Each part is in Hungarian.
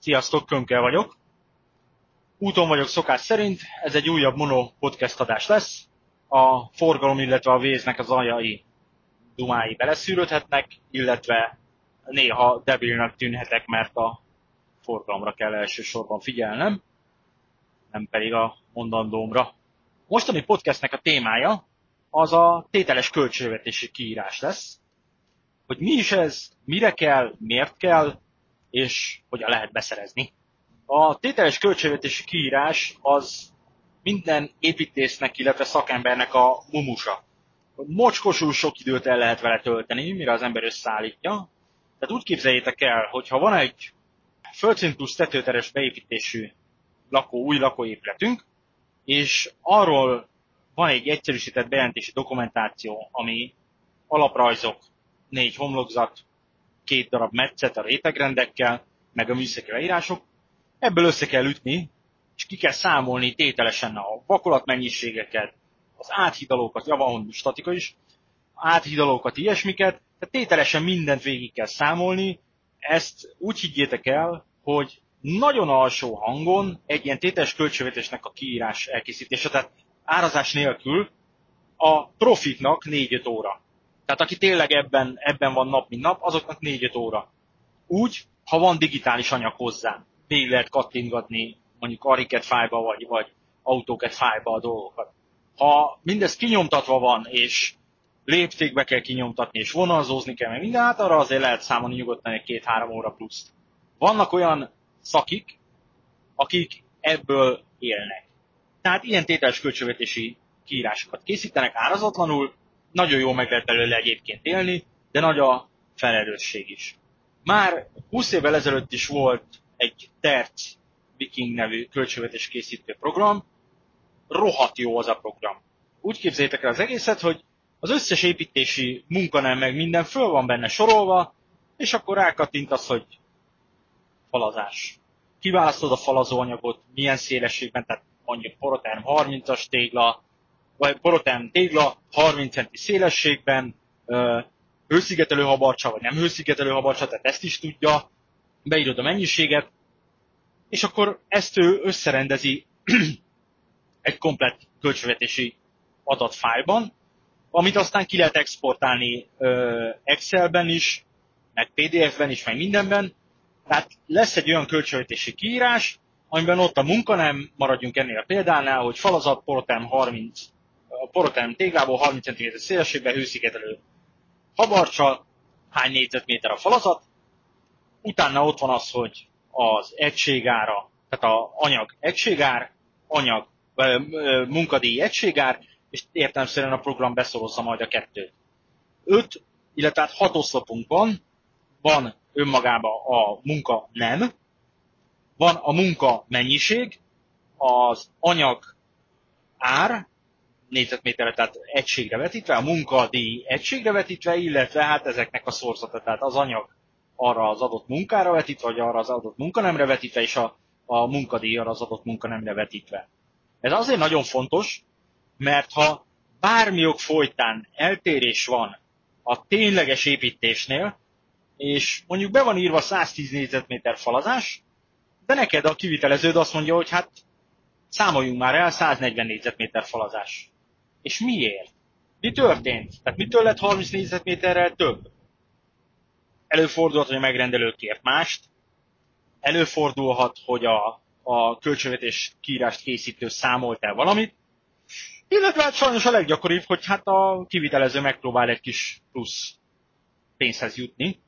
Sziasztok, Könke vagyok. Úton vagyok szokás szerint, ez egy újabb mono podcast adás lesz. A forgalom, illetve a véznek az aljai dumái beleszűrődhetnek, illetve néha debilnek tűnhetek, mert a forgalomra kell elsősorban figyelnem, nem pedig a mondandómra. Mostani podcastnek a témája az a tételes költségvetési kiírás lesz, hogy mi is ez, mire kell, miért kell, és hogyan lehet beszerezni. A tételes költségvetési kiírás az minden építésznek, illetve szakembernek a mumusa. Mocskosul sok időt el lehet vele tölteni, mire az ember összeállítja. Tehát úgy képzeljétek el, hogy ha van egy földszint plusz tetőteres beépítésű lakó, új lakóépületünk, és arról van egy egyszerűsített bejelentési dokumentáció, ami alaprajzok, négy homlokzat, két darab metszet a rétegrendekkel, meg a műszaki leírások. Ebből össze kell ütni, és ki kell számolni tételesen a vakolat mennyiségeket, az áthidalókat, ja van statika is, áthidalókat, ilyesmiket, tehát tételesen mindent végig kell számolni, ezt úgy higgyétek el, hogy nagyon alsó hangon egy ilyen tételes költségvetésnek a kiírás elkészítése, tehát árazás nélkül a profitnak 4-5 óra. Tehát aki tényleg ebben, ebben van nap, mint nap, azoknak 4-5 óra. Úgy, ha van digitális anyag hozzá, végig lehet kattintgatni mondjuk Ariket fájba, vagy, vagy autóket fájba a dolgokat. Ha mindez kinyomtatva van, és léptékbe kell kinyomtatni, és vonalzózni kell, meg minden, hát arra azért lehet számolni nyugodtan egy két-három óra pluszt. Vannak olyan szakik, akik ebből élnek. Tehát ilyen tételes költségvetési kiírásokat készítenek árazatlanul, nagyon jó meg lehet belőle egyébként élni, de nagy a felelősség is. Már 20 évvel ezelőtt is volt egy Terc Viking nevű költségvetés készítő program, rohadt jó az a program. Úgy képzeljétek el az egészet, hogy az összes építési munkanem meg minden föl van benne sorolva, és akkor rákattintasz, hogy falazás. Kiválasztod a falazóanyagot, milyen szélességben, tehát mondjuk poroterm 30-as tégla, vagy poroterm tégla 30 cm szélességben, hőszigetelő habarcsa, vagy nem hőszigetelő habarcsa, tehát ezt is tudja, beírod a mennyiséget, és akkor ezt ő összerendezi egy komplett költségvetési adatfájlban, amit aztán ki lehet exportálni Excelben is, meg PDF-ben is, meg mindenben. Tehát lesz egy olyan költségvetési kiírás, amiben ott a munka nem, maradjunk ennél a példánál, hogy falazat porotem 30, a porotem téglából 30 cm szélességben hőszigetelő habarcsa, hány négyzetméter a falazat, utána ott van az, hogy az egységára, tehát a anyag egységár, anyag, munkadíj egységár, és értelmszerűen a program beszorozza majd a kettőt. Öt, illetve hát hat oszlopunk van, van önmagában a munka nem, van a munka mennyiség, az anyag ár, négyzetméterre, tehát egységre vetítve, a munkadíj egységre vetítve, illetve hát ezeknek a szorzata, tehát az anyag arra az adott munkára vetítve, vagy arra az adott munkanemre vetítve, és a, a munkadíj arra az adott munkanemre vetítve. Ez azért nagyon fontos, mert ha bármi ok folytán eltérés van a tényleges építésnél, és mondjuk be van írva 110 négyzetméter falazás, de neked a kiviteleződ azt mondja, hogy hát számoljunk már el 140 négyzetméter falazás. És miért? Mi történt? Tehát mitől lett 30 négyzetméterrel több? Előfordulhat, hogy a megrendelő kért mást, előfordulhat, hogy a, a költségvetés kiírást készítő számolt el valamit, illetve hát sajnos a leggyakoribb, hogy hát a kivitelező megpróbál egy kis plusz pénzhez jutni,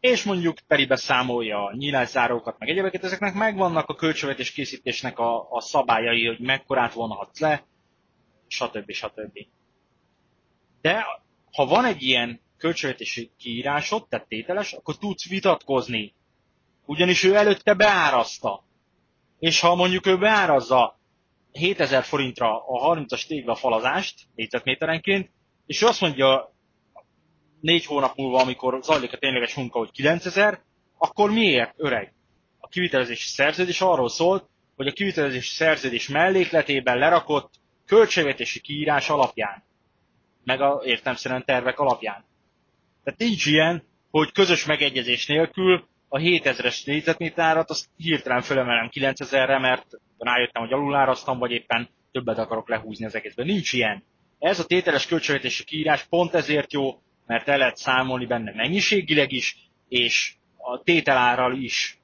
és mondjuk peribe számolja a nyílászárókat, meg egyébként ezeknek megvannak a költségvetés készítésnek a, a szabályai, hogy mekkorát vonhatsz le, stb. stb. De ha van egy ilyen költségvetési kiírásod, tehát tételes, akkor tudsz vitatkozni. Ugyanis ő előtte beárazta. És ha mondjuk ő beárazza 7000 forintra a 30-as tégla falazást négyzetméterenként, és ő azt mondja négy hónap múlva, amikor zajlik a tényleges munka, hogy 9000, akkor miért, öreg? A kivitelezési szerződés arról szólt, hogy a kivitelezési szerződés mellékletében lerakott költségvetési kiírás alapján, meg a értelmszerűen tervek alapján. Tehát nincs ilyen, hogy közös megegyezés nélkül a 7000-es négyzetméterárat azt hirtelen fölemelem 9000-re, mert rájöttem, hogy aluláraztam, vagy éppen többet akarok lehúzni az egészben. Nincs ilyen. Ez a tételes költségvetési kiírás pont ezért jó, mert el lehet számolni benne mennyiségileg is, és a tételárral is.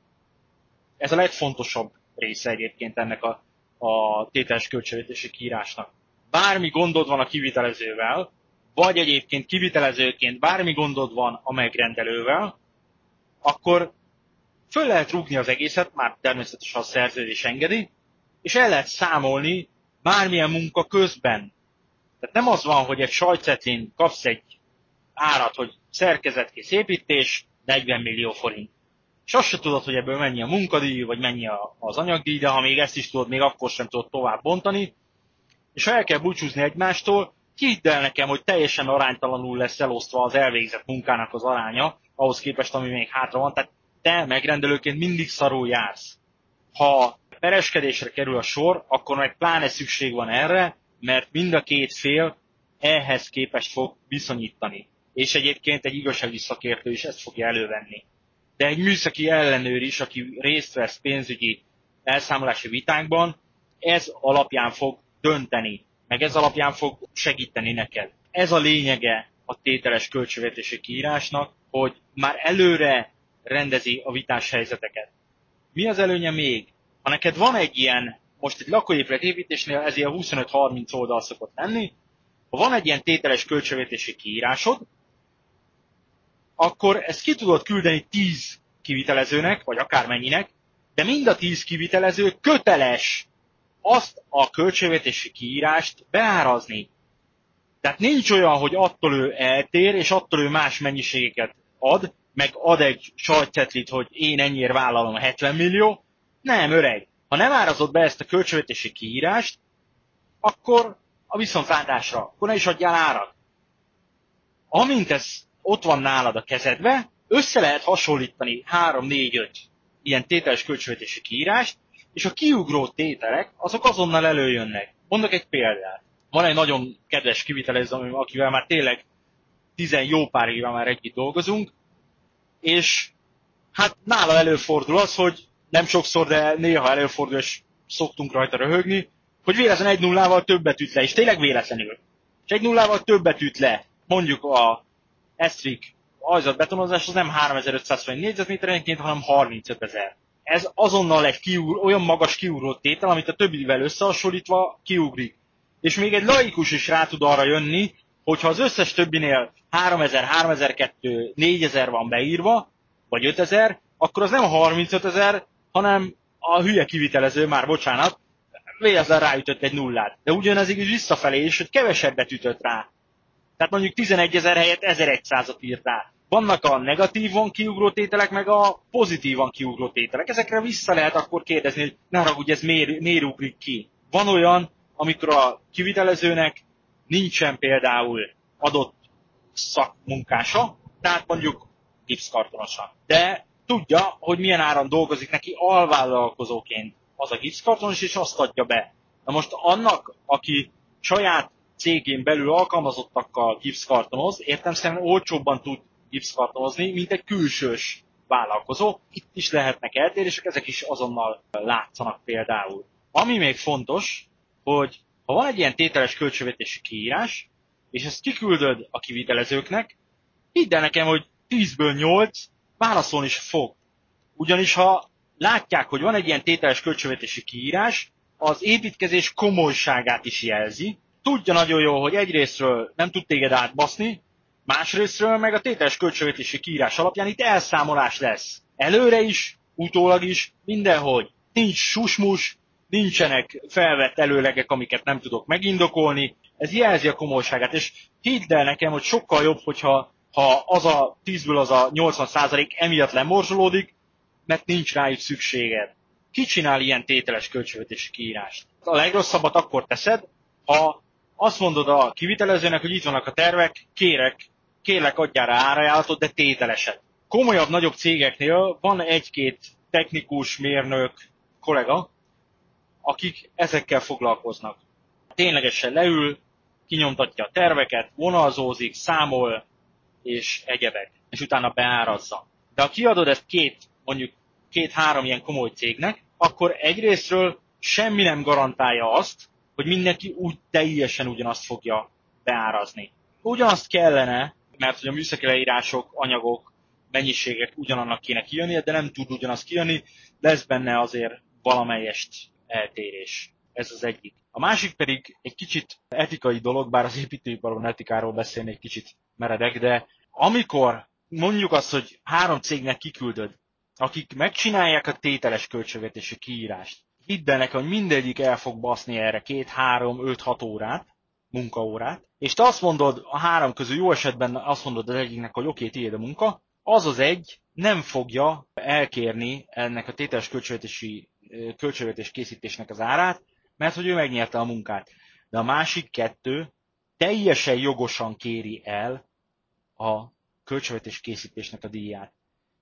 Ez a legfontosabb része egyébként ennek a, a tételes költségvetési kiírásnak. Bármi gondod van a kivitelezővel, vagy egyébként kivitelezőként bármi gondod van a megrendelővel, akkor föl lehet rúgni az egészet, már természetesen a szerződés engedi, és el lehet számolni bármilyen munka közben. Tehát nem az van, hogy egy sajtcetlin kapsz egy árat, hogy szerkezetkész építés, 40 millió forint. És azt se tudod, hogy ebből mennyi a munkadíj, vagy mennyi az anyagdíj, de ha még ezt is tudod, még akkor sem tudod tovább bontani. És ha el kell búcsúzni egymástól, hidd el nekem, hogy teljesen aránytalanul lesz elosztva az elvégzett munkának az aránya, ahhoz képest, ami még hátra van. Tehát te megrendelőként mindig szarul jársz. Ha pereskedésre kerül a sor, akkor meg pláne szükség van erre, mert mind a két fél ehhez képest fog viszonyítani. És egyébként egy igazságügyi szakértő is ezt fogja elővenni. De egy műszaki ellenőr is, aki részt vesz pénzügyi elszámolási vitákban, ez alapján fog dönteni, meg ez alapján fog segíteni neked. Ez a lényege a tételes költségvetési kiírásnak, hogy már előre rendezi a vitás helyzeteket. Mi az előnye még? Ha neked van egy ilyen, most egy lakóépület építésnél ez ilyen 25-30 oldal szokott lenni, ha van egy ilyen tételes költségvetési kiírásod, akkor ezt ki tudod küldeni 10 kivitelezőnek, vagy akármennyinek, de mind a 10 kivitelező köteles azt a költségvetési kiírást beárazni. Tehát nincs olyan, hogy attól ő eltér, és attól ő más mennyiségeket ad, meg ad egy sajtcetlit, hogy én ennyiért vállalom a 70 millió. Nem, öreg. Ha nem árazod be ezt a költségvetési kiírást, akkor a viszontlátásra, akkor ne is adjál árat. Amint ez ott van nálad a kezedbe, össze lehet hasonlítani 3-4-5 ilyen tételes költségvetési kiírást, és a kiugró tételek, azok azonnal előjönnek. Mondok egy példát. Van egy nagyon kedves kivitelező, akivel már tényleg tizen jó pár éve már együtt dolgozunk, és hát nála előfordul az, hogy nem sokszor, de néha előfordul, és szoktunk rajta röhögni, hogy véletlen egy nullával többet üt le, és tényleg véletlenül. És egy nullával többet üt le, mondjuk a Estrik ajzat betonozás az nem 3500 forint négyzetméterenként, hanem 35 ezer. Ez azonnal egy kiúr, olyan magas kiugró tétel, amit a többivel összehasonlítva kiugrik. És még egy laikus is rá tud arra jönni, hogyha az összes többinél 3000, 3002, 4000 van beírva, vagy 5000, akkor az nem a 35 ezer, hanem a hülye kivitelező, már bocsánat, véletlen ráütött egy nullát. De ugyanez is visszafelé is, hogy kevesebbet ütött rá. Tehát mondjuk 11 ezer helyett 1100-at írt rá. Vannak a negatívan kiugró tételek, meg a pozitívan kiugró tételek. Ezekre vissza lehet akkor kérdezni, hogy ne haragudj, ez miért, miért ugrik ki. Van olyan, amikor a kivitelezőnek nincsen például adott szakmunkása, tehát mondjuk gipszkartonosa. De tudja, hogy milyen áron dolgozik neki alvállalkozóként az a gipszkartonos, és azt adja be. Na most annak, aki saját cégén belül alkalmazottakkal gipszkartonoz, értem szerint olcsóbban tud gipszkartonozni, mint egy külsős vállalkozó. Itt is lehetnek eltérések, ezek is azonnal látszanak például. Ami még fontos, hogy ha van egy ilyen tételes költségvetési kiírás, és ezt kiküldöd a kivitelezőknek, hidd el nekem, hogy 10-ből 8 válaszolni is fog. Ugyanis ha látják, hogy van egy ilyen tételes költségvetési kiírás, az építkezés komolyságát is jelzi. Tudja nagyon jó, hogy egyrésztről nem tud téged átbaszni, másrésztről meg a tételes költségvetési kiírás alapján itt elszámolás lesz. Előre is, utólag is, mindenhogy. Nincs susmus, nincsenek felvett előlegek, amiket nem tudok megindokolni. Ez jelzi a komolyságát, és hidd el nekem, hogy sokkal jobb, hogyha ha az a 10-ből az a 80 százalék emiatt lemorzsolódik, mert nincs rájuk szükséged. Ki csinál ilyen tételes költségvetési kiírást? A legrosszabbat akkor teszed, ha azt mondod a kivitelezőnek, hogy itt vannak a tervek, kérek, kérlek adjál rá árajánlatot, de tételeset. Komolyabb, nagyobb cégeknél van egy-két technikus, mérnök, kollega, akik ezekkel foglalkoznak. Ténylegesen leül, kinyomtatja a terveket, vonalzózik, számol, és egyebek, és utána beárazza. De ha kiadod ezt két mondjuk két-három ilyen komoly cégnek, akkor egyrésztről semmi nem garantálja azt, hogy mindenki úgy teljesen ugyanazt fogja beárazni. Ugyanazt kellene, mert hogy a műszaki leírások, anyagok, mennyiségek ugyanannak kéne kijönni, de nem tud ugyanaz kijönni, lesz benne azért valamelyest eltérés. Ez az egyik. A másik pedig egy kicsit etikai dolog, bár az építőiparban etikáról beszélni egy kicsit meredek, de amikor mondjuk azt, hogy három cégnek kiküldöd, akik megcsinálják a tételes költségvetési kiírást, hidd el nekem, hogy mindegyik el fog baszni erre két, három, öt, hat órát, munkaórát, és te azt mondod, a három közül jó esetben azt mondod az egyiknek, hogy oké, okay, tiéd a munka, az az egy nem fogja elkérni ennek a tételes költségvetési költségvetés készítésnek az árát, mert hogy ő megnyerte a munkát. De a másik kettő teljesen jogosan kéri el a költségvetés készítésnek a díját.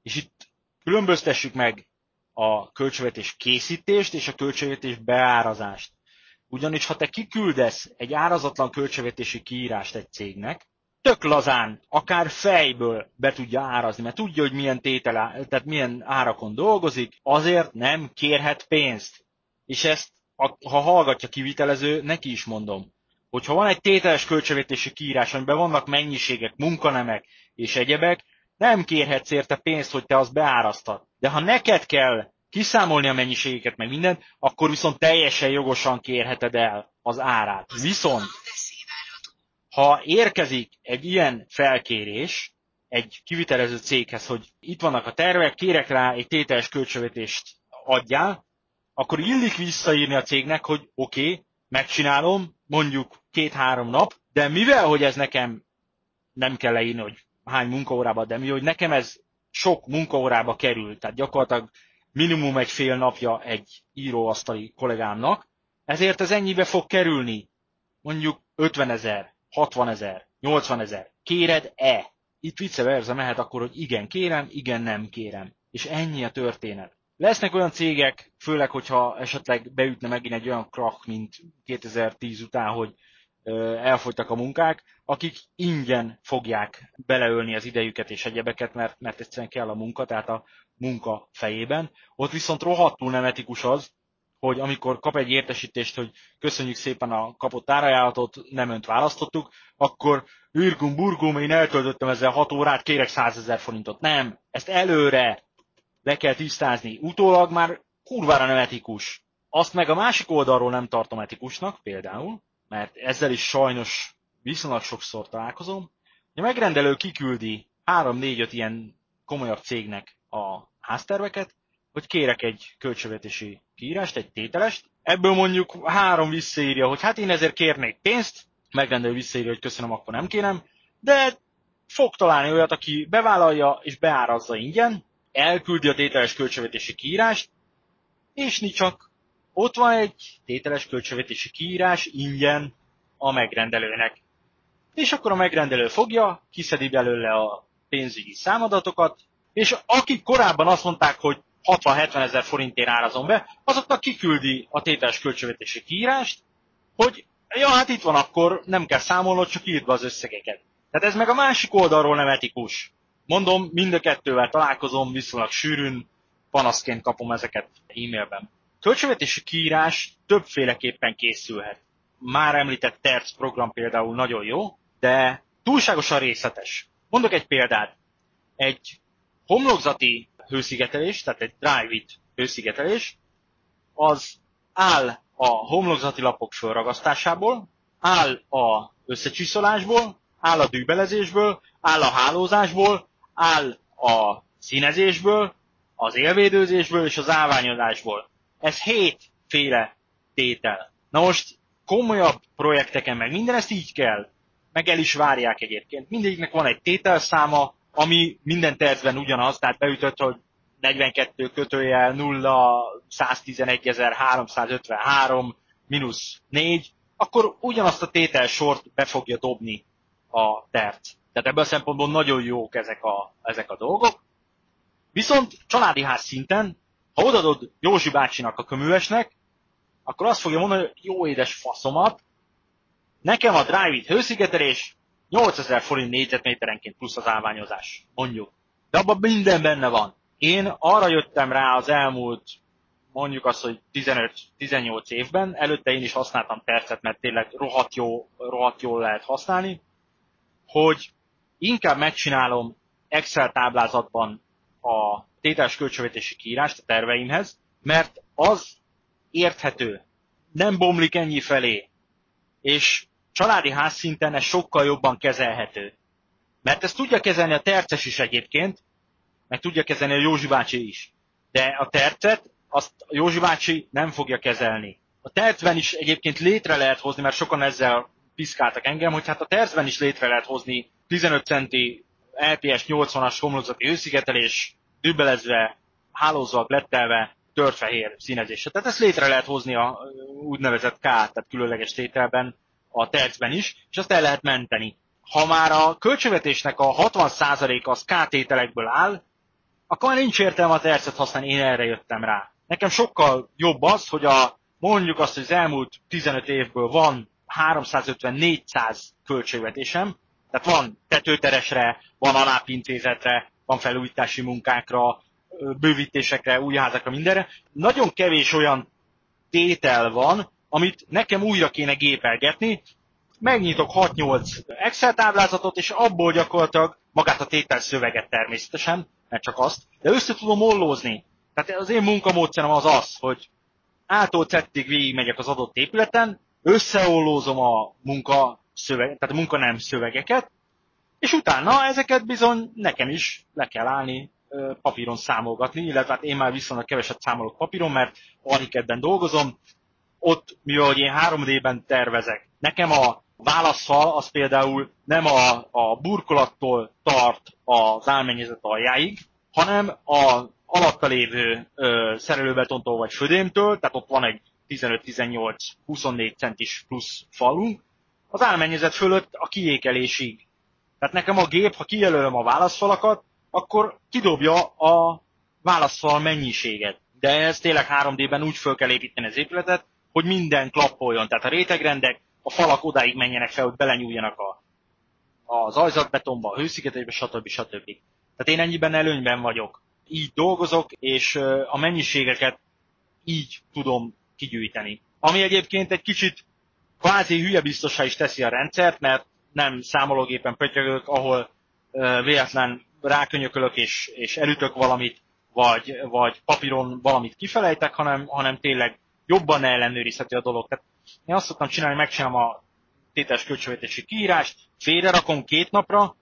És itt különböztessük meg a költségvetés készítést és a költségvetés beárazást. Ugyanis ha te kiküldesz egy árazatlan költségvetési kiírást egy cégnek, tök lazán, akár fejből be tudja árazni, mert tudja, hogy milyen tétele, tehát milyen árakon dolgozik, azért nem kérhet pénzt. És ezt, ha hallgatja kivitelező, neki is mondom, hogy ha van egy tételes költségvetési kiírás, amiben vannak mennyiségek, munkanemek és egyebek, nem kérhetsz érte pénzt, hogy te azt beárasztad. De ha neked kell kiszámolni a mennyiségeket, meg mindent, akkor viszont teljesen jogosan kérheted el az árát. Viszont ha érkezik egy ilyen felkérés egy kivitelező céghez, hogy itt vannak a tervek, kérek rá egy tételes költségvetést adjál, akkor illik visszaírni a cégnek, hogy oké, okay, megcsinálom, mondjuk két-három nap, de mivel, hogy ez nekem nem kell leírni, hogy hány munkaórába, de mi, hogy nekem ez sok munkaórába kerül, tehát gyakorlatilag minimum egy fél napja egy íróasztali kollégámnak, ezért ez ennyibe fog kerülni, mondjuk 50 ezer, 60 ezer, 80 ezer. Kéred-e? Itt vice mehet akkor, hogy igen kérem, igen nem kérem. És ennyi a történet. Lesznek olyan cégek, főleg, hogyha esetleg beütne megint egy olyan krak, mint 2010 után, hogy elfogytak a munkák, akik ingyen fogják beleölni az idejüket és egyebeket, mert, mert egyszerűen kell a munka, tehát a munka fejében. Ott viszont rohadtul nem etikus az, hogy amikor kap egy értesítést, hogy köszönjük szépen a kapott árajánlatot, nem önt választottuk, akkor ürgum, burgum, én eltöltöttem ezzel 6 órát, kérek 100 ezer forintot. Nem, ezt előre le kell tisztázni. Utólag már kurvára nem etikus. Azt meg a másik oldalról nem tartom etikusnak, például, mert ezzel is sajnos viszonylag sokszor találkozom, hogy a megrendelő kiküldi 3-4-5 ilyen komolyabb cégnek a házterveket, hogy kérek egy költségvetési kiírást, egy tételest, ebből mondjuk három visszaírja, hogy hát én ezért kérnék pénzt, megrendelő visszaírja, hogy köszönöm, akkor nem kérem, de fog találni olyat, aki bevállalja és beárazza ingyen, elküldi a tételes költségvetési kiírást, és ni csak ott van egy tételes költségvetési kiírás ingyen a megrendelőnek. És akkor a megrendelő fogja, kiszedi belőle a pénzügyi számadatokat, és akik korábban azt mondták, hogy 60-70 ezer forintért árazom be, azoknak kiküldi a tételes költségvetési kiírást, hogy ja, hát itt van akkor, nem kell számolnod, csak írd be az összegeket. Tehát ez meg a másik oldalról nem etikus. Mondom, mind a kettővel találkozom, viszonylag sűrűn, panaszként kapom ezeket e-mailben. Költségvetési kiírás többféleképpen készülhet. Már említett TERC program például nagyon jó, de túlságosan részletes. Mondok egy példát. Egy homlokzati hőszigetelés, tehát egy drive-it hőszigetelés, az áll a homlokzati lapok felragasztásából, áll a összecsiszolásból, áll a dűbelezésből, áll a hálózásból, áll a színezésből, az élvédőzésből és az áványozásból. Ez hétféle tétel. Na most komolyabb projekteken meg minden ezt így kell, meg el is várják egyébként. Mindegyiknek van egy tételszáma, ami minden tervben ugyanaz, tehát beütött, hogy 42 kötőjel 0 111.353 mínusz 4, akkor ugyanazt a tétel sort be fogja dobni a terc. Tehát ebből a szempontból nagyon jók ezek a, ezek a dolgok. Viszont családi ház szinten, ha odadod Józsi bácsinak a köművesnek, akkor azt fogja mondani, hogy jó édes faszomat, nekem a Drive-It hőszigetelés 8000 forint négyzetméterenként plusz az állványozás, mondjuk. De abban minden benne van. Én arra jöttem rá az elmúlt mondjuk azt, hogy 15-18 évben, előtte én is használtam tercet, mert tényleg rohadt, jó, rohadt jól lehet használni, hogy inkább megcsinálom Excel táblázatban a tételes költségvetési kiírást a terveimhez, mert az érthető, nem bomlik ennyi felé, és családi ház szinten ez sokkal jobban kezelhető. Mert ezt tudja kezelni a terces is egyébként, meg tudja kezelni a Józsi bácsi is. De a tercet azt a Józsi bácsi nem fogja kezelni. A tercben is egyébként létre lehet hozni, mert sokan ezzel piszkáltak engem, hogy hát a tercben is létre lehet hozni 15 centi LPS 80-as homlokzati őszigetelés, dübbelezve, hálózzal, lettelve, törfehér színezése. Tehát ezt létre lehet hozni a úgynevezett K, tehát különleges tételben, a tercben is, és azt el lehet menteni. Ha már a költségvetésnek a 60% az K tételekből áll, akkor már nincs értelme a tercet használni, én erre jöttem rá. Nekem sokkal jobb az, hogy a, mondjuk azt, hogy az elmúlt 15 évből van 350-400 költségvetésem, tehát van tetőteresre, van alápintézetre, van felújítási munkákra, bővítésekre, új házakra, mindenre. Nagyon kevés olyan tétel van, amit nekem újra kéne gépelgetni, megnyitok 6-8 Excel táblázatot, és abból gyakorlatilag magát a tétel szöveget természetesen, mert csak azt, de össze tudom ollózni. Tehát az én munkamódszerem az az, hogy ától cettig végigmegyek az adott épületen, összeollózom a munka szöveg, tehát a munka nem szövegeket, és utána ezeket bizony nekem is le kell állni papíron számolgatni, illetve hát én már viszonylag keveset számolok papíron, mert Archicad-ben dolgozom, ott, mivel én 3D-ben tervezek, nekem a válaszfal az például nem a, a burkolattól tart az álmennyezet aljáig, hanem a alatta lévő ö, szerelőbetontól vagy födémtől, tehát ott van egy 15-18-24 centis plusz falunk, az álmennyezet fölött a kiékelésig. Tehát nekem a gép, ha kijelölöm a válaszfalakat, akkor kidobja a válaszfal mennyiséget. De ez tényleg 3D-ben úgy föl kell építeni az épületet, hogy minden klappoljon. Tehát a rétegrendek, a falak odáig menjenek fel, hogy belenyúljanak a, az ajzatbetonba, a hőszigetésbe, stb. stb. Tehát én ennyiben előnyben vagyok. Így dolgozok, és a mennyiségeket így tudom kigyűjteni. Ami egyébként egy kicsit kvázi hülye biztosá is teszi a rendszert, mert nem számológépen pötyögök, ahol véletlen rákönyökölök és, és elütök valamit, vagy, vagy papíron valamit kifelejtek, hanem, hanem tényleg jobban ellenőrizhető a dolog. Tehát én azt szoktam csinálni, megcsinálom a tételes költségvetési kiírást, félreраkom két napra,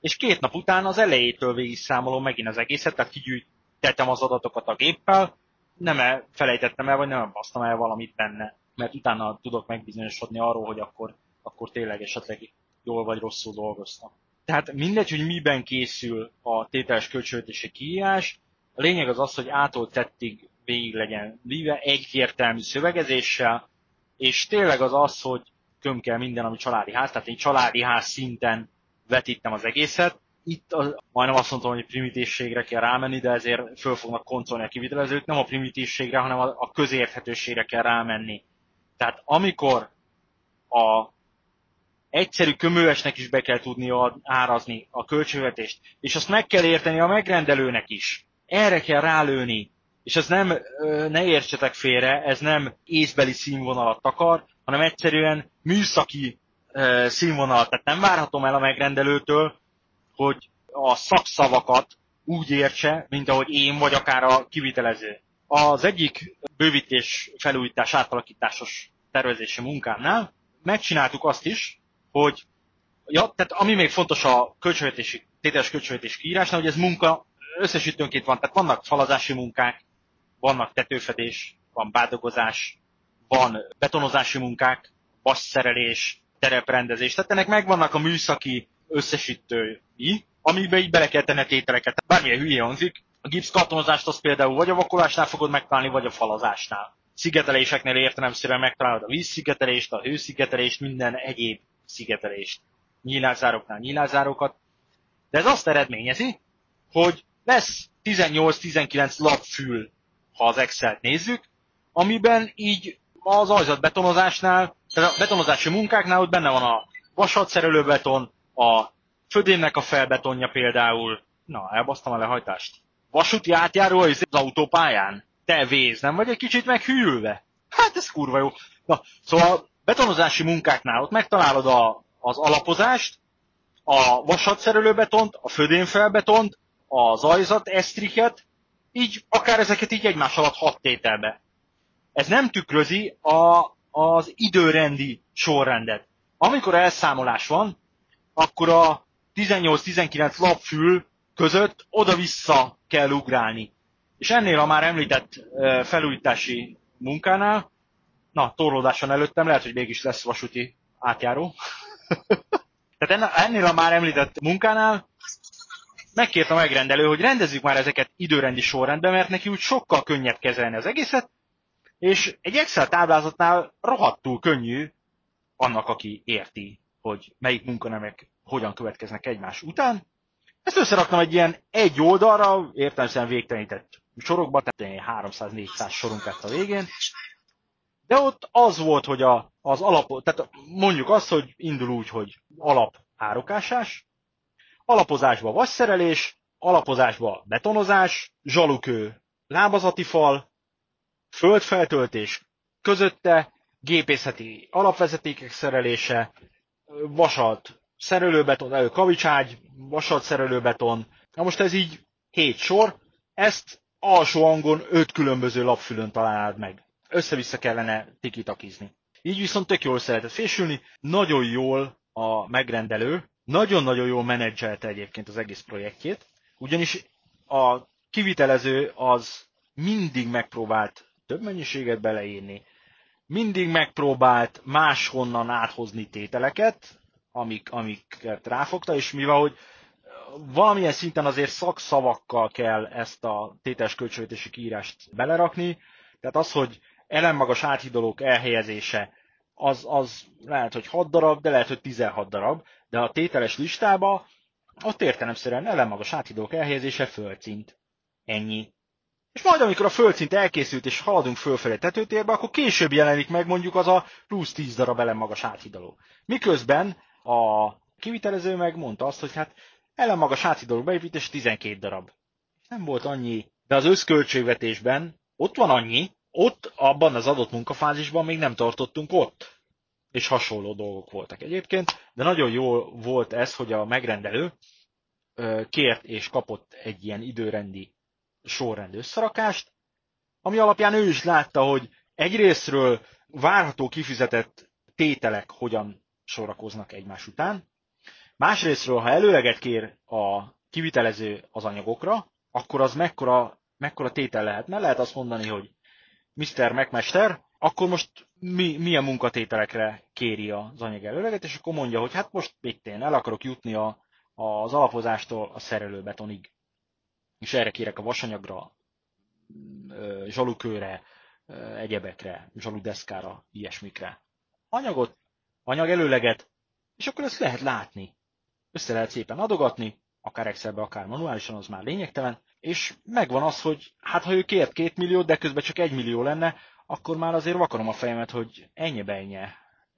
és két nap után az elejétől végig számolom megint az egészet, tehát kigyűjtettem az adatokat a géppel, nem -e felejtettem el, vagy nem basztam el valamit benne, mert utána tudok megbizonyosodni arról, hogy akkor, akkor tényleg esetleg jól vagy rosszul dolgoztam. Tehát mindegy, hogy miben készül a tételes költségvetési kiírás, a lényeg az az, hogy ától tettig végig legyen víve egyértelmű szövegezéssel, és tényleg az az, hogy köm kell minden, ami családi ház, tehát én családi ház szinten vetítem az egészet. Itt az, majdnem azt mondtam, hogy primitívségre kell rámenni, de ezért föl fognak koncolni a kivitelezők. Nem a primitívségre, hanem a, a közérthetőségre kell rámenni. Tehát amikor a egyszerű köművesnek is be kell tudni árazni a költségvetést, és azt meg kell érteni a megrendelőnek is. Erre kell rálőni, és ez nem, ne értsetek félre, ez nem észbeli színvonalat akar, hanem egyszerűen műszaki színvonalat. Tehát nem várhatom el a megrendelőtől, hogy a szakszavakat úgy értse, mint ahogy én, vagy akár a kivitelező. Az egyik bővítés, felújítás, átalakításos tervezési munkámnál megcsináltuk azt is, hogy ja, tehát ami még fontos a költségvetési, tételes költségvetés kiírásnál, hogy ez munka összesítőnként van, tehát vannak falazási munkák, vannak tetőfedés, van bádogozás, van betonozási munkák, vasszerelés, tereprendezés. Tehát ennek megvannak a műszaki összesítői, amiben így bele kell tenni a tételeket. Bármilyen hülye hangzik, a gipszkartonozást az például vagy a vakolásnál fogod megtalálni, vagy a falazásnál. Szigeteléseknél értelemszerűen megtalálod a vízszigetelést, a hőszigetelést, minden egyéb szigetelést. Nyílászároknál nyílászárokat. De ez azt eredményezi, hogy lesz 18-19 lapfül, ha az Excel-t nézzük, amiben így az ajzat betonozásnál, tehát a betonozási munkáknál ott benne van a vasatszerelő beton, a födémnek a felbetonja például, na, elbasztam a lehajtást. vasúti átjáró az autópályán. Te vész, nem vagy egy kicsit meghűlve? Hát ez kurva jó. Na, szóval betonozási munkáknál ott megtalálod a, az alapozást, a vasatszerelőbetont, a födénfelbetont, a zajzat esztriket, így akár ezeket így egymás alatt hat tételbe. Ez nem tükrözi a, az időrendi sorrendet. Amikor elszámolás van, akkor a 18-19 lapfül között oda-vissza kell ugrálni. És ennél a már említett felújítási munkánál, na, torlódáson előttem, lehet, hogy mégis lesz vasúti átjáró. Tehát ennél a már említett munkánál megkért a megrendelő, hogy rendezzük már ezeket időrendi sorrendben, mert neki úgy sokkal könnyebb kezelni az egészet, és egy Excel táblázatnál rohadtul könnyű annak, aki érti, hogy melyik munkanemek hogyan következnek egymás után. Ezt összeraktam egy ilyen egy oldalra, értelemszerűen végtelenített sorokba, tehát 300-400 sorunk lett a végén. De ott az volt, hogy a, az alap, tehát mondjuk azt, hogy indul úgy, hogy alap árokásás, alapozásba vasszerelés, alapozásba betonozás, zsalukő lábazati fal, földfeltöltés közötte, gépészeti alapvezetékek szerelése, vasalt szerelőbeton, elő kavicságy, vasalt szerelőbeton. Na most ez így hét sor, ezt alsó hangon öt különböző lapfülön találnád meg. Össze-vissza kellene tikitakizni. Így viszont tök jól szeretett fésülni, nagyon jól a megrendelő, nagyon-nagyon jól menedzselte egyébként az egész projektjét, ugyanis a kivitelező az mindig megpróbált több mennyiséget beleírni, mindig megpróbált máshonnan áthozni tételeket, amik, amiket ráfogta, és mivel hogy valamilyen szinten azért szakszavakkal kell ezt a tételes költségvetési kiírást belerakni, tehát az, hogy ellenmagas áthidalók elhelyezése, az, az lehet, hogy 6 darab, de lehet, hogy 16 darab, de a tételes listába ott értelemszerűen ellenmagas áthidalók elhelyezése földszint. Ennyi. És majd amikor a földszint elkészült és haladunk fölfelé tetőtérbe, akkor később jelenik meg mondjuk az a plusz 10 darab ellenmagas áthidaló. Miközben a kivitelező meg mondta azt, hogy hát ellenmagas áthidaló beépítés 12 darab. Nem volt annyi, de az összköltségvetésben ott van annyi, ott abban az adott munkafázisban még nem tartottunk ott. És hasonló dolgok voltak egyébként, de nagyon jó volt ez, hogy a megrendelő kért és kapott egy ilyen időrendi sorrend összerakást, ami alapján ő is látta, hogy egyrésztről várható kifizetett tételek hogyan sorakoznak egymás után, másrésztről, ha előleget kér a kivitelező az anyagokra, akkor az mekkora, mekkora tétel lehetne. Lehet azt mondani, hogy Mr. Megmester, akkor most mi, milyen munkatételekre kéri az anyag előleget, és akkor mondja, hogy hát most mit én el akarok jutni a, az alapozástól a szerelőbetonig és erre kérek a vasanyagra, zsalukőre, egyebekre, zsaludeszkára, ilyesmikre. Anyagot, anyag előleget, és akkor ezt lehet látni. Össze lehet szépen adogatni, akár Excelbe, akár manuálisan, az már lényegtelen, és megvan az, hogy hát ha ő kért két milliót, de közben csak egy millió lenne, akkor már azért vakarom a fejemet, hogy ennyi ennyi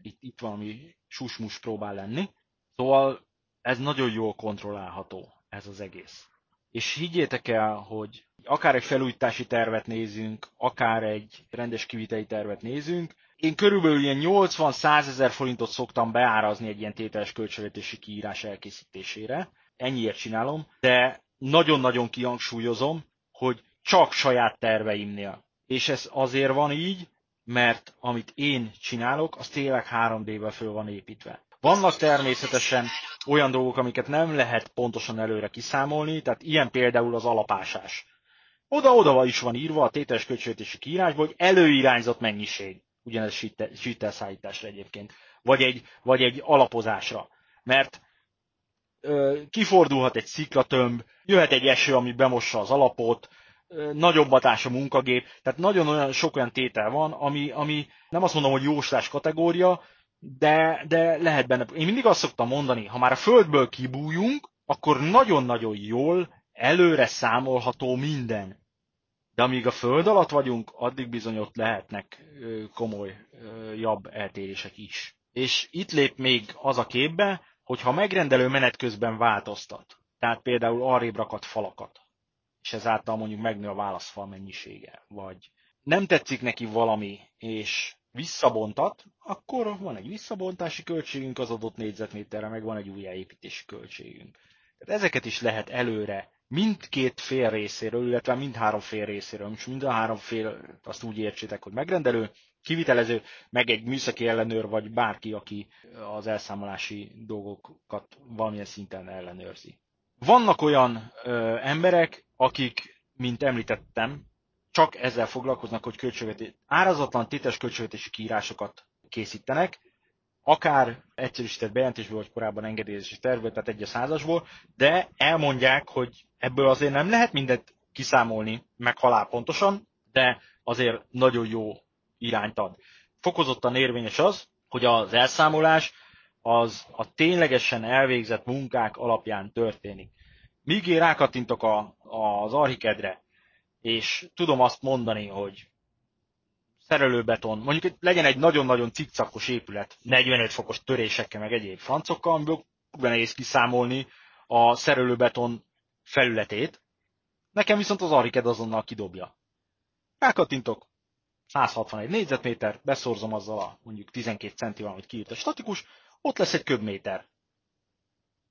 itt, itt valami susmus próbál lenni. Szóval ez nagyon jól kontrollálható, ez az egész. És higgyétek el, hogy akár egy felújítási tervet nézünk, akár egy rendes kiviteli tervet nézünk, én körülbelül ilyen 80-100 ezer forintot szoktam beárazni egy ilyen tételes költségvetési kiírás elkészítésére. Ennyiért csinálom, de nagyon-nagyon kihangsúlyozom, hogy csak saját terveimnél. És ez azért van így, mert amit én csinálok, az tényleg 3D-vel föl van építve. Vannak természetesen olyan dolgok, amiket nem lehet pontosan előre kiszámolni, tehát ilyen például az alapásás. Oda-oda is van írva a tételes költségvetési kiírásban, hogy előirányzott mennyiség. Ugyanez sítelszállításra egyébként. Vagy egy, vagy egy alapozásra. Mert kifordulhat egy sziklatömb, jöhet egy eső, ami bemossa az alapot, nagyobb hatás a munkagép, tehát nagyon olyan sok olyan tétel van, ami, ami nem azt mondom, hogy jóslás kategória, de, de lehet benne. Én mindig azt szoktam mondani, ha már a földből kibújunk, akkor nagyon-nagyon jól előre számolható minden. De amíg a föld alatt vagyunk, addig bizony ott lehetnek komoly, jobb eltérések is. És itt lép még az a képbe, hogy ha megrendelő menet közben változtat, tehát például arrébb rakat falakat, és ezáltal mondjuk megnő a válaszfal mennyisége, vagy nem tetszik neki valami, és visszabontat, akkor van egy visszabontási költségünk az adott négyzetméterre, meg van egy újjáépítési költségünk. Tehát ezeket is lehet előre mindkét fél részéről, illetve mindhárom fél részéről, most mind a három fél azt úgy értsétek, hogy megrendelő, kivitelező, meg egy műszaki ellenőr, vagy bárki, aki az elszámolási dolgokat valamilyen szinten ellenőrzi. Vannak olyan ö, emberek, akik, mint említettem, csak ezzel foglalkoznak, hogy költségvetés, árazatlan tétes költségvetési kiírásokat készítenek, akár egyszerűsített bejelentésből, vagy korábban engedélyezési tervből, tehát egy a százasból, de elmondják, hogy ebből azért nem lehet mindet kiszámolni meg halál pontosan, de azért nagyon jó irányt ad. Fokozottan érvényes az, hogy az elszámolás az a ténylegesen elvégzett munkák alapján történik. Míg én rákattintok a, az archikedre, és tudom azt mondani, hogy szerelőbeton, mondjuk legyen egy nagyon-nagyon cikcakos épület, 45 fokos törésekkel, meg egyéb francokkal, amiből nehéz kiszámolni a szerelőbeton felületét. Nekem viszont az Ariked azonnal kidobja. Rákattintok, 161 négyzetméter, beszorzom azzal a mondjuk 12 centivel, amit kiírt a statikus, ott lesz egy köbméter.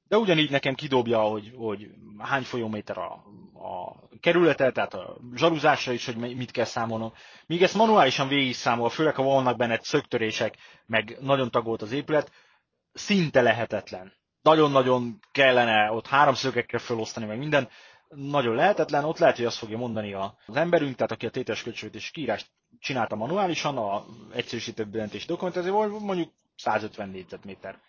De ugyanígy nekem kidobja, hogy, hogy hány folyóméter a, a kerülete, tehát a zsaruzásra is, hogy mit kell számolnom. Míg ezt manuálisan végig számol, főleg ha vannak benne szöktörések, meg nagyon tagolt az épület, szinte lehetetlen. Nagyon-nagyon kellene ott háromszögekkel felosztani, meg minden, nagyon lehetetlen, ott lehet, hogy azt fogja mondani az emberünk, tehát aki a tétes költségvetés kiírást csinálta manuálisan, a egyszerűsített jelentés dokumentációval, mondjuk 150 négyzetméter.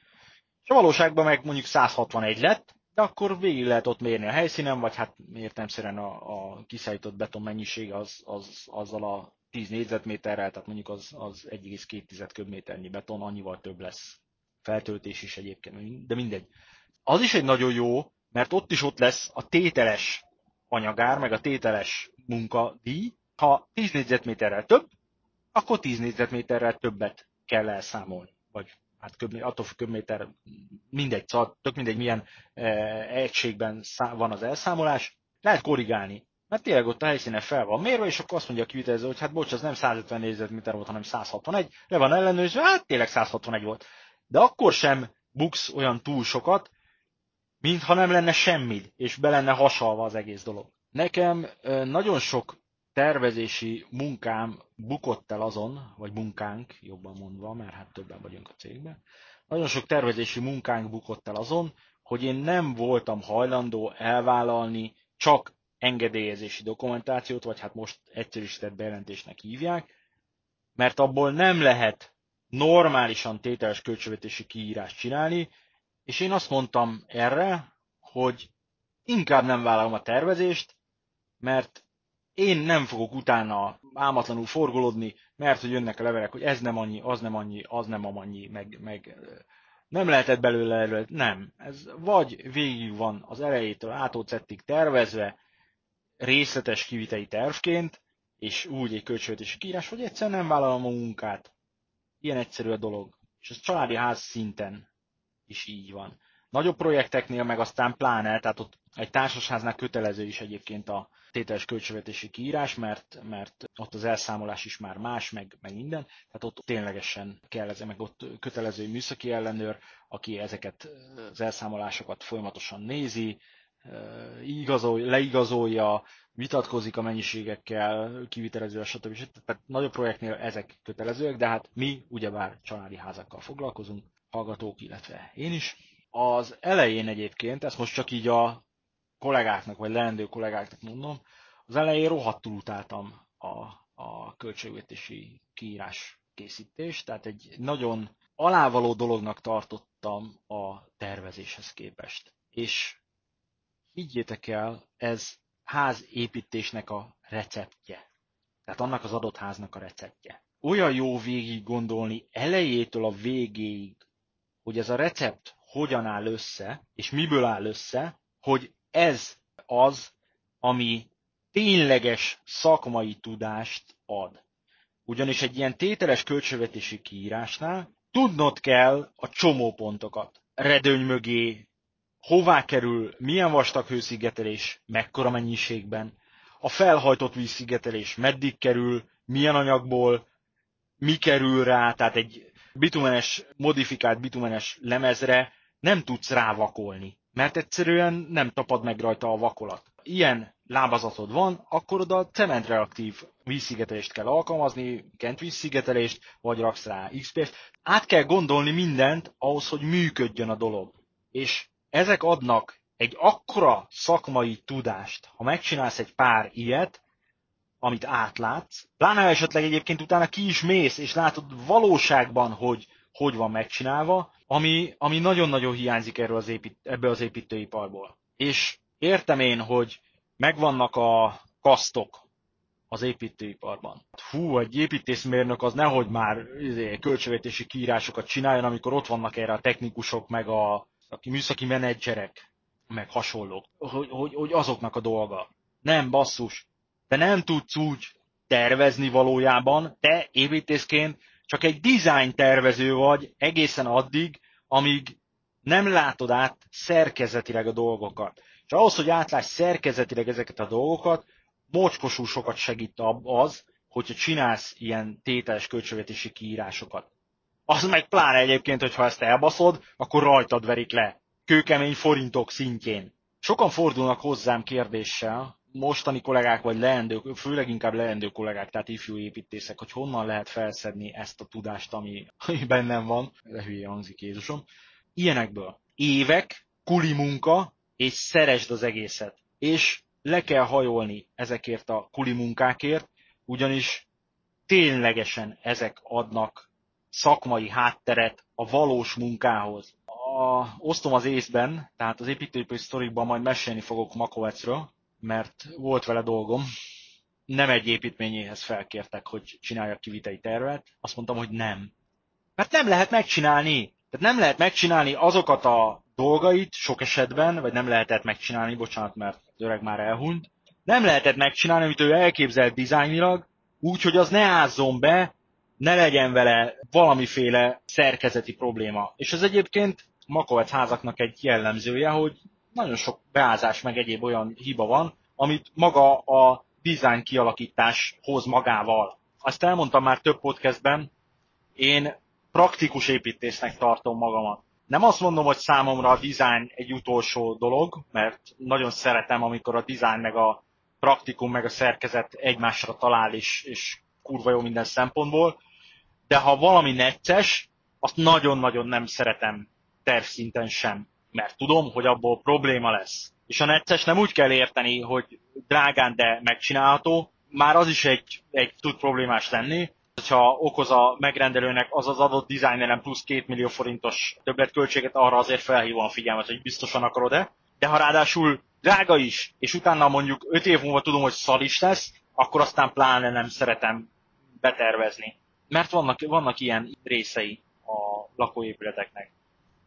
És a valóságban meg mondjuk 161 lett, de akkor végig lehet ott mérni a helyszínen, vagy hát értelmszerűen a, a kiszállított beton mennyiség az, az, azzal a 10 négyzetméterrel, tehát mondjuk az, az 1,2 köbméternyi beton, annyival több lesz. Feltöltés is egyébként, de mindegy. Az is egy nagyon jó, mert ott is ott lesz a tételes anyagár, meg a tételes munkadíj. Ha 10 négyzetméterrel több, akkor 10 négyzetméterrel többet kell elszámolni. Vagy hát köb, attól függ köbméter, mindegy, szóval tök mindegy milyen e, egységben van az elszámolás, lehet korrigálni. Mert tényleg ott a helyszínen fel van mérve, és akkor azt mondja a kivitelező, hogy hát bocs, az nem 150 négyzetméter volt, hanem 161, le van ellenőrzve, hát tényleg 161 volt. De akkor sem buksz olyan túl sokat, mintha nem lenne semmi, és be lenne hasalva az egész dolog. Nekem nagyon sok tervezési munkám bukott el azon, vagy munkánk, jobban mondva, mert hát többen vagyunk a cégben, nagyon sok tervezési munkánk bukott el azon, hogy én nem voltam hajlandó elvállalni csak engedélyezési dokumentációt, vagy hát most egyszerűsített bejelentésnek hívják, mert abból nem lehet normálisan tételes költségvetési kiírást csinálni, és én azt mondtam erre, hogy inkább nem vállalom a tervezést, mert én nem fogok utána álmatlanul forgolódni, mert hogy jönnek a levelek, hogy ez nem annyi, az nem annyi, az nem annyi, meg, meg nem lehetett belőle előtt. Nem. Ez vagy végig van az elejétől átócettig tervezve, részletes kiviteli tervként, és úgy egy költségvetési kiírás, hogy egyszer nem vállalom a munkát. Ilyen egyszerű a dolog. És ez családi ház szinten is így van. Nagyobb projekteknél meg aztán pláne, tehát ott egy társasháznál kötelező is egyébként a tételes költségvetési kiírás, mert, mert ott az elszámolás is már más, meg, meg minden, tehát ott ténylegesen kell ez, meg ott kötelező műszaki ellenőr, aki ezeket az elszámolásokat folyamatosan nézi, igazol, leigazolja, vitatkozik a mennyiségekkel, kivitelező, stb. Tehát nagyobb projektnél ezek kötelezőek, de hát mi ugyebár családi házakkal foglalkozunk, hallgatók, illetve én is. Az elején egyébként, ezt most csak így a kollégáknak, vagy leendő kollégáknak mondom, az elején rohadtul utáltam a, a költségvetési kiírás készítést, tehát egy nagyon alávaló dolognak tartottam a tervezéshez képest. És higgyétek el, ez házépítésnek a receptje. Tehát annak az adott háznak a receptje. Olyan jó végig gondolni elejétől a végéig, hogy ez a recept hogyan áll össze, és miből áll össze, hogy ez az, ami tényleges szakmai tudást ad. Ugyanis egy ilyen tételes költségvetési kiírásnál tudnod kell a csomópontokat. Redőny mögé hová kerül, milyen vastag hőszigetelés, mekkora mennyiségben, a felhajtott vízszigetelés meddig kerül, milyen anyagból, mi kerül rá, tehát egy bitumenes, modifikált bitumenes lemezre nem tudsz rávakolni, mert egyszerűen nem tapad meg rajta a vakolat. Ilyen lábazatod van, akkor oda cementreaktív vízszigetelést kell alkalmazni, kent vízszigetelést, vagy raksz rá XP-t. Át kell gondolni mindent ahhoz, hogy működjön a dolog. És ezek adnak egy akkora szakmai tudást, ha megcsinálsz egy pár ilyet, amit átlátsz, pláne esetleg egyébként utána ki is mész, és látod valóságban, hogy hogy van megcsinálva, ami, ami nagyon-nagyon hiányzik erről az épít, ebből az építőiparból. És értem én, hogy megvannak a kasztok az építőiparban. Hú, egy építészmérnök az nehogy már izé, költségvetési kiírásokat csináljon, amikor ott vannak erre a technikusok, meg a, a műszaki menedzserek, meg hasonlók, hogy, hogy, hogy azoknak a dolga. Nem, basszus. Te nem tudsz úgy tervezni valójában, te építészként csak egy design tervező vagy egészen addig, amíg nem látod át szerkezetileg a dolgokat. És ahhoz, hogy átláss szerkezetileg ezeket a dolgokat, mocskosul sokat segít az, hogyha csinálsz ilyen tételes költségvetési kiírásokat. Az meg pláne egyébként, hogyha ezt elbaszod, akkor rajtad verik le. Kőkemény forintok szintjén. Sokan fordulnak hozzám kérdéssel, mostani kollégák, vagy leendő, főleg inkább leendő kollégák, tehát ifjú építészek, hogy honnan lehet felszedni ezt a tudást, ami, ami bennem van. De hülye hangzik Jézusom. Ilyenekből. Évek, kuli munka, és szeresd az egészet. És le kell hajolni ezekért a kuli munkákért, ugyanis ténylegesen ezek adnak szakmai hátteret a valós munkához. A, osztom az észben, tehát az építőipari sztorikban majd mesélni fogok Makovecről, mert volt vele dolgom. Nem egy építményéhez felkértek, hogy csináljak kivitei tervet. Azt mondtam, hogy nem. Mert nem lehet megcsinálni. Tehát nem lehet megcsinálni azokat a dolgait sok esetben, vagy nem lehetett megcsinálni, bocsánat, mert öreg már elhunyt. Nem lehetett megcsinálni, amit ő elképzelt dizájnilag, úgy, hogy az ne ázzon be, ne legyen vele valamiféle szerkezeti probléma. És ez egyébként Makovec házaknak egy jellemzője, hogy nagyon sok beázás meg egyéb olyan hiba van, amit maga a design kialakítás hoz magával. Azt elmondtam már több podcastben, én praktikus építésznek tartom magamat. Nem azt mondom, hogy számomra a design egy utolsó dolog, mert nagyon szeretem, amikor a design meg a praktikum meg a szerkezet egymásra talál, és, és kurva jó minden szempontból, de ha valami necces, azt nagyon-nagyon nem szeretem tervszinten sem mert tudom, hogy abból probléma lesz. És a necces nem úgy kell érteni, hogy drágán, de megcsinálható, már az is egy, egy tud problémás lenni, hogyha okoz a megrendelőnek az az adott dizájneren plusz 2 millió forintos többletköltséget, arra azért felhívom a figyelmet, hogy biztosan akarod-e. De ha ráadásul drága is, és utána mondjuk 5 év múlva tudom, hogy szar is lesz, akkor aztán pláne nem szeretem betervezni. Mert vannak, vannak ilyen részei a lakóépületeknek,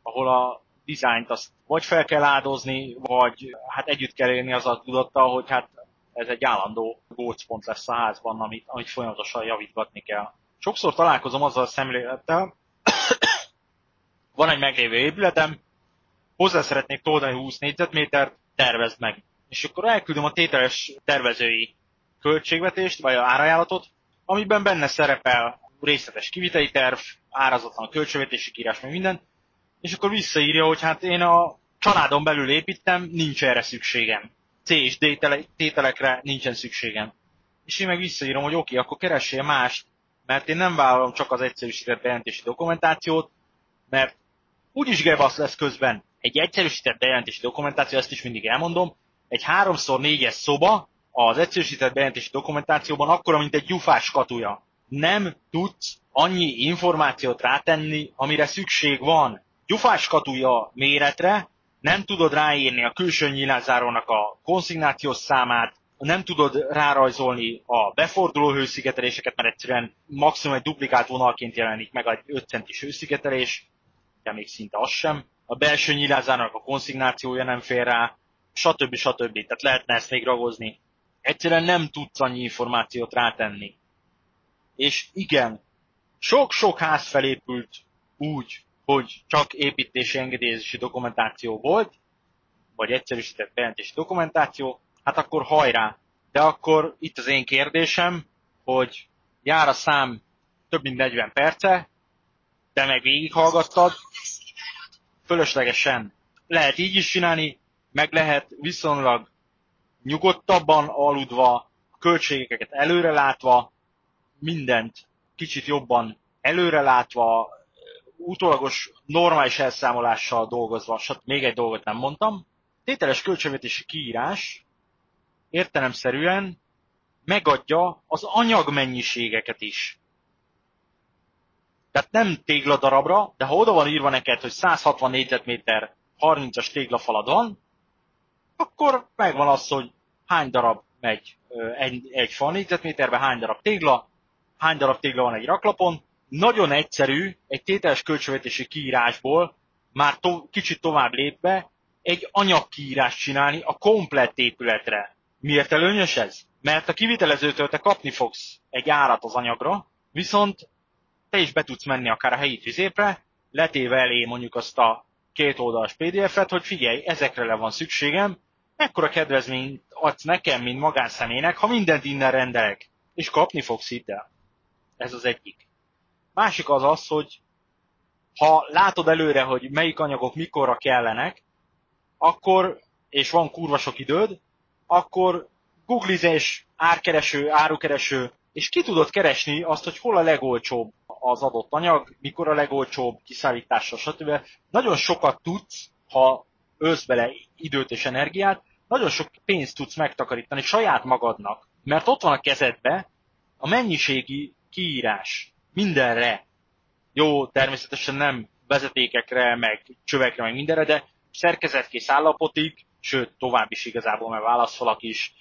ahol a dizájnt azt vagy fel kell áldozni, vagy hát együtt kell élni az a tudattal, hogy hát ez egy állandó gócpont lesz a házban, amit, amit folyamatosan javítgatni kell. Sokszor találkozom azzal a szemlélettel, van egy meglévő épületem, hozzá szeretnék toldani 20 négyzetmétert, tervezd meg. És akkor elküldöm a tételes tervezői költségvetést, vagy árajánlatot, amiben benne szerepel részletes kiviteli terv, árazatlan költségvetési kírás, meg minden, és akkor visszaírja, hogy hát én a családon belül építem, nincs erre szükségem. C és D tételekre nincsen szükségem. És én meg visszaírom, hogy oké, okay, akkor keressél mást, mert én nem vállalom csak az egyszerűsített bejelentési dokumentációt, mert úgyis gebasz lesz közben. Egy egyszerűsített bejelentési dokumentáció, ezt is mindig elmondom, egy 3x4-es szoba az egyszerűsített bejelentési dokumentációban akkora, mint egy gyufás katuja. Nem tudsz annyi információt rátenni, amire szükség van gyufás katúja méretre, nem tudod ráírni a külső nyilázárónak a konszignációs számát, nem tudod rárajzolni a beforduló hőszigeteléseket, mert egyszerűen maximum egy duplikált vonalként jelenik meg egy 5 centis hőszigetelés, de még szinte az sem. A belső nyilázárónak a konszignációja nem fér rá, stb. stb. Tehát lehetne ezt még ragozni. Egyszerűen nem tudsz annyi információt rátenni. És igen, sok-sok ház felépült úgy, hogy csak építési engedélyezési dokumentáció volt, vagy egyszerűsített bejelentési dokumentáció, hát akkor hajrá. De akkor itt az én kérdésem, hogy jár a szám több mint 40 perce, de meg végighallgattad, fölöslegesen lehet így is csinálni, meg lehet viszonylag nyugodtabban aludva, költségeket előrelátva, mindent kicsit jobban előrelátva, utólagos normális elszámolással dolgozva, stb. még egy dolgot nem mondtam. Tételes költségvetési kiírás értelemszerűen megadja az anyagmennyiségeket is. Tehát nem tégladarabra, de ha oda van írva neked, hogy 160 négyzetméter 30-as téglafalad van, akkor megvan az, hogy hány darab megy egy, egy fal négyzetméterbe, hány darab tégla, hány darab tégla van egy raklapon. Nagyon egyszerű egy tételes költségvetési kiírásból már to, kicsit tovább lépve egy anyagkiírást csinálni a komplett épületre. Miért előnyös ez? Mert a kivitelezőtől te kapni fogsz egy árat az anyagra, viszont te is be tudsz menni akár a helyi tüzépre, letéve elé mondjuk azt a két oldalas PDF-et, hogy figyelj, ezekre le van szükségem, mekkora kedvezményt adsz nekem, mint magánszemélynek, ha mindent innen rendelek, és kapni fogsz itt el. Ez az egyik. Másik az az, hogy ha látod előre, hogy melyik anyagok mikorra kellenek, akkor, és van kurva sok időd, akkor googlizés, árkereső, árukereső, és ki tudod keresni azt, hogy hol a legolcsóbb az adott anyag, mikor a legolcsóbb kiszállítása, stb. Nagyon sokat tudsz, ha ölsz bele időt és energiát, nagyon sok pénzt tudsz megtakarítani saját magadnak, mert ott van a kezedbe a mennyiségi kiírás mindenre. Jó, természetesen nem vezetékekre, meg csövekre, meg mindenre, de szerkezetkész állapotig, sőt, tovább is igazából, mert válaszfalak is,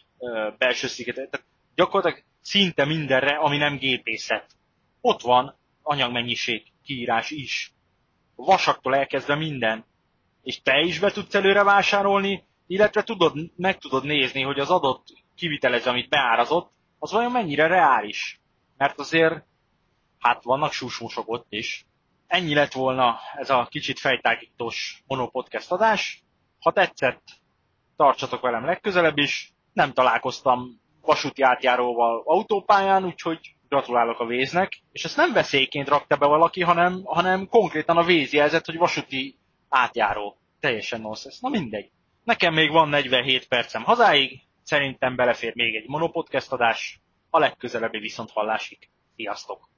belső szigetek, tehát gyakorlatilag szinte mindenre, ami nem gépészet. Ott van anyagmennyiség kiírás is. Vasaktól elkezdve minden. És te is be tudsz előre vásárolni, illetve tudod, meg tudod nézni, hogy az adott kivitelező, amit beárazott, az vajon mennyire reális. Mert azért, hát vannak susmusok ott is. Ennyi lett volna ez a kicsit fejtágítós monopodcast adás. Ha tetszett, tartsatok velem legközelebb is. Nem találkoztam vasúti átjáróval autópályán, úgyhogy gratulálok a véznek. És ezt nem veszélyként rakta be valaki, hanem, hanem konkrétan a véz jelzett, hogy vasúti átjáró. Teljesen nonsense. Na mindegy. Nekem még van 47 percem hazáig, szerintem belefér még egy monopodcast adás, a legközelebbi viszont hallásig. Sziasztok!